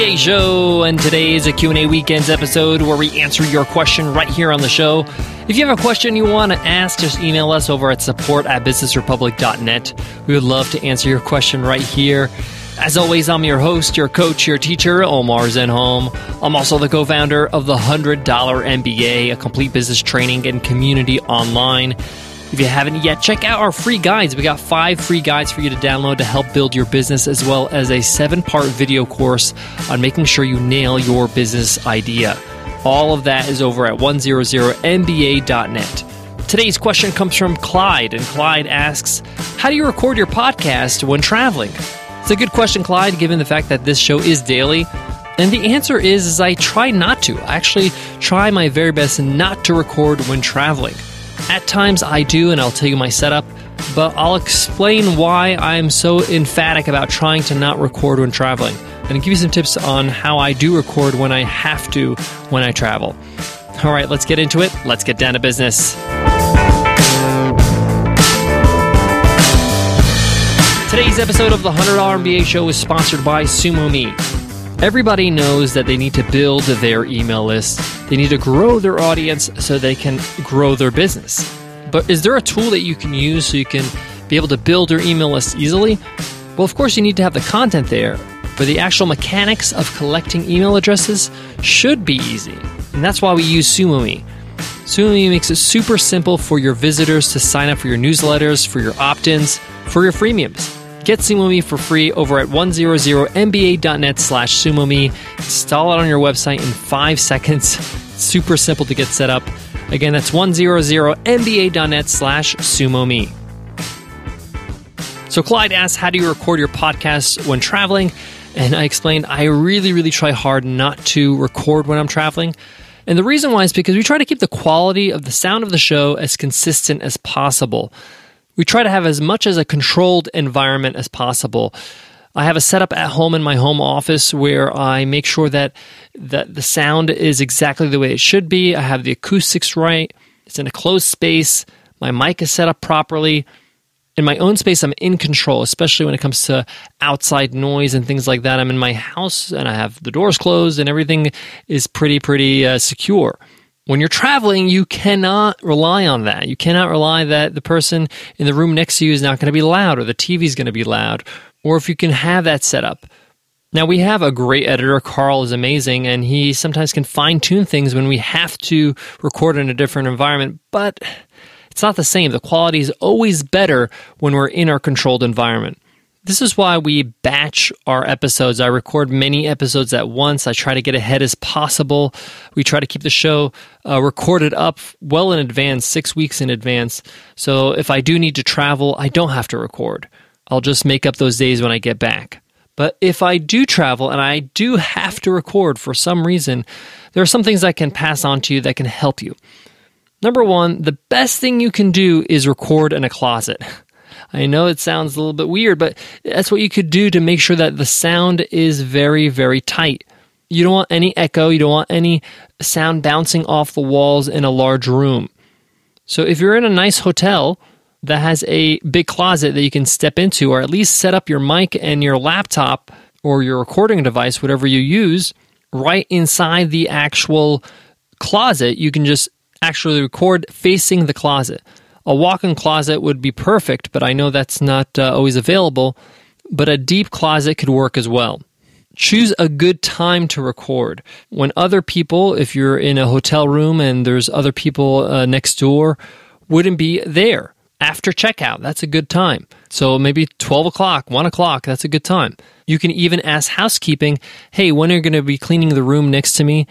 MBA show, and today is a Q&A weekends episode where we answer your question right here on the show. If you have a question you want to ask, just email us over at support at businessrepublic.net. We would love to answer your question right here. As always, I'm your host, your coach, your teacher, Omar Zenhom. I'm also the co-founder of the $100 MBA, a complete business training and community online. If you haven't yet, check out our free guides. We got five free guides for you to download to help build your business, as well as a seven part video course on making sure you nail your business idea. All of that is over at 100mba.net. Today's question comes from Clyde, and Clyde asks, How do you record your podcast when traveling? It's a good question, Clyde, given the fact that this show is daily. And the answer is, is I try not to. I actually try my very best not to record when traveling. At times I do, and I'll tell you my setup, but I'll explain why I'm so emphatic about trying to not record when traveling, and give you some tips on how I do record when I have to when I travel. All right, let's get into it. Let's get down to business. Today's episode of the $100 MBA show is sponsored by SumoMe. Everybody knows that they need to build their email list. They need to grow their audience so they can grow their business. But is there a tool that you can use so you can be able to build your email list easily? Well, of course, you need to have the content there, but the actual mechanics of collecting email addresses should be easy. And that's why we use SumoMe. SumoMe makes it super simple for your visitors to sign up for your newsletters, for your opt ins, for your freemiums. Get SumoMe for free over at 100mba.net slash SumoMe. Install it on your website in five seconds. Super simple to get set up. Again, that's 100mba.net slash SumoMe. So Clyde asks, how do you record your podcast when traveling? And I explained, I really, really try hard not to record when I'm traveling. And the reason why is because we try to keep the quality of the sound of the show as consistent as possible. We try to have as much as a controlled environment as possible. I have a setup at home in my home office where I make sure that that the sound is exactly the way it should be. I have the acoustics right. It's in a closed space. My mic is set up properly. In my own space, I'm in control, especially when it comes to outside noise and things like that. I'm in my house and I have the doors closed and everything is pretty, pretty uh, secure. When you're traveling, you cannot rely on that. You cannot rely that the person in the room next to you is not going to be loud or the TV is going to be loud, or if you can have that set up. Now, we have a great editor. Carl is amazing, and he sometimes can fine tune things when we have to record in a different environment, but it's not the same. The quality is always better when we're in our controlled environment. This is why we batch our episodes. I record many episodes at once. I try to get ahead as possible. We try to keep the show uh, recorded up well in advance, six weeks in advance. So if I do need to travel, I don't have to record. I'll just make up those days when I get back. But if I do travel and I do have to record for some reason, there are some things I can pass on to you that can help you. Number one, the best thing you can do is record in a closet. I know it sounds a little bit weird, but that's what you could do to make sure that the sound is very, very tight. You don't want any echo, you don't want any sound bouncing off the walls in a large room. So if you're in a nice hotel that has a big closet that you can step into, or at least set up your mic and your laptop or your recording device, whatever you use, right inside the actual closet, you can just actually record facing the closet. A walk in closet would be perfect, but I know that's not uh, always available. But a deep closet could work as well. Choose a good time to record. When other people, if you're in a hotel room and there's other people uh, next door, wouldn't be there. After checkout, that's a good time. So maybe 12 o'clock, 1 o'clock, that's a good time. You can even ask housekeeping, hey, when are you going to be cleaning the room next to me?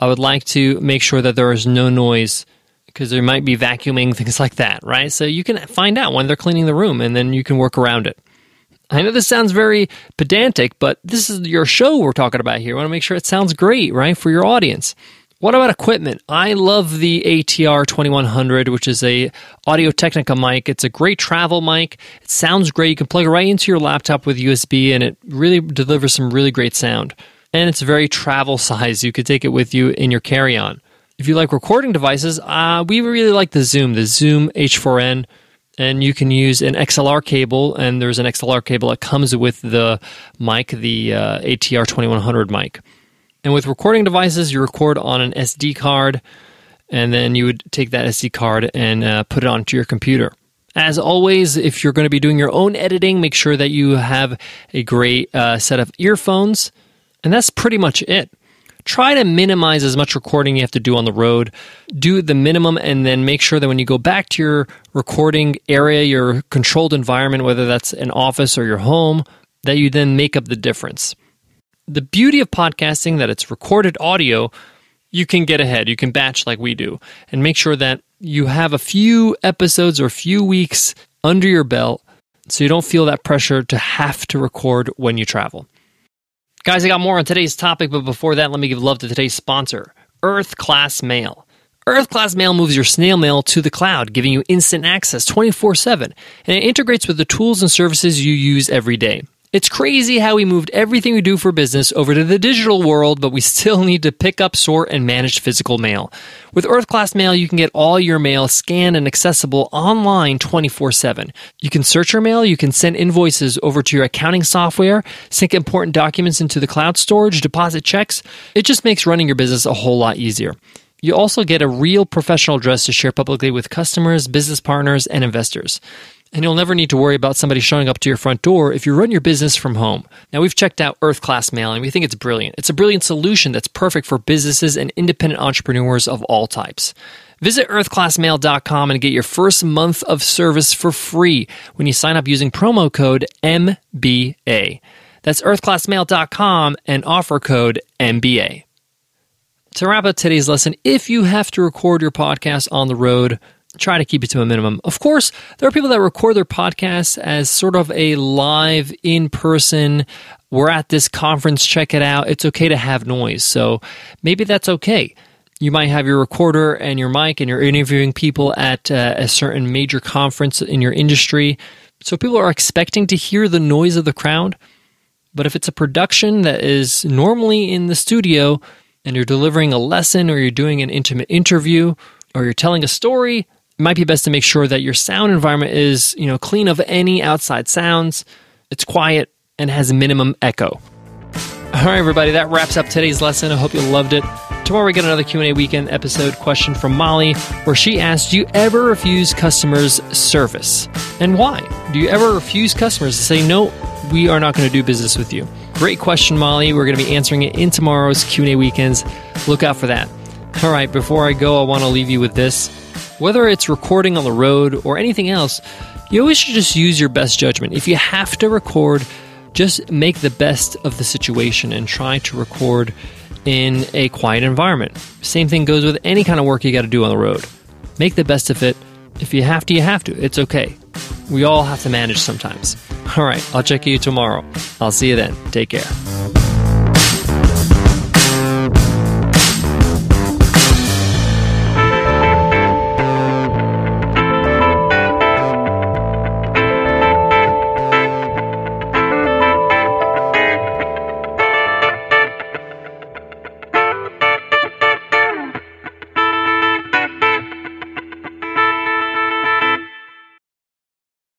I would like to make sure that there is no noise because there might be vacuuming, things like that, right? So you can find out when they're cleaning the room and then you can work around it. I know this sounds very pedantic, but this is your show we're talking about here. We want to make sure it sounds great, right, for your audience. What about equipment? I love the ATR 2100, which is a Audio Technica mic. It's a great travel mic. It sounds great. You can plug it right into your laptop with USB, and it really delivers some really great sound. And it's very travel size. You could take it with you in your carry on. If you like recording devices, uh, we really like the Zoom, the Zoom H4n. and you can use an XLR cable, and there's an XLR cable that comes with the mic, the uh, ATR 2100 mic. And with recording devices, you record on an SD card, and then you would take that SD card and uh, put it onto your computer. As always, if you're going to be doing your own editing, make sure that you have a great uh, set of earphones. And that's pretty much it try to minimize as much recording you have to do on the road. Do the minimum and then make sure that when you go back to your recording area, your controlled environment, whether that's an office or your home, that you then make up the difference. The beauty of podcasting that it's recorded audio, you can get ahead. You can batch like we do and make sure that you have a few episodes or a few weeks under your belt so you don't feel that pressure to have to record when you travel. Guys, I got more on today's topic, but before that, let me give love to today's sponsor, Earth Class Mail. Earth Class Mail moves your snail mail to the cloud, giving you instant access 24 7, and it integrates with the tools and services you use every day. It's crazy how we moved everything we do for business over to the digital world, but we still need to pick up, sort, and manage physical mail. With Earth Class Mail, you can get all your mail scanned and accessible online 24 7. You can search your mail, you can send invoices over to your accounting software, sync important documents into the cloud storage, deposit checks. It just makes running your business a whole lot easier. You also get a real professional address to share publicly with customers, business partners, and investors and you'll never need to worry about somebody showing up to your front door if you run your business from home. Now, we've checked out Earth Class Mail and we think it's brilliant. It's a brilliant solution that's perfect for businesses and independent entrepreneurs of all types. Visit earthclassmail.com and get your first month of service for free when you sign up using promo code MBA. That's earthclassmail.com and offer code MBA. To wrap up today's lesson, if you have to record your podcast on the road, try to keep it to a minimum. Of course, there are people that record their podcasts as sort of a live in person. We're at this conference, check it out. It's okay to have noise. So maybe that's okay. You might have your recorder and your mic, and you're interviewing people at uh, a certain major conference in your industry. So people are expecting to hear the noise of the crowd. But if it's a production that is normally in the studio and you're delivering a lesson or you're doing an intimate interview or you're telling a story, it might be best to make sure that your sound environment is, you know, clean of any outside sounds, it's quiet, and has minimum echo. All right, everybody, that wraps up today's lesson. I hope you loved it. Tomorrow we get another Q&A weekend episode question from Molly where she asked, "Do you ever refuse customers service? And why? Do you ever refuse customers to say no, we are not going to do business with you?" Great question, Molly. We're going to be answering it in tomorrow's Q&A weekends. Look out for that. All right, before I go, I want to leave you with this. Whether it's recording on the road or anything else, you always should just use your best judgment. If you have to record, just make the best of the situation and try to record in a quiet environment. Same thing goes with any kind of work you got to do on the road. Make the best of it. If you have to, you have to. It's okay. We all have to manage sometimes. All right, I'll check you tomorrow. I'll see you then. Take care.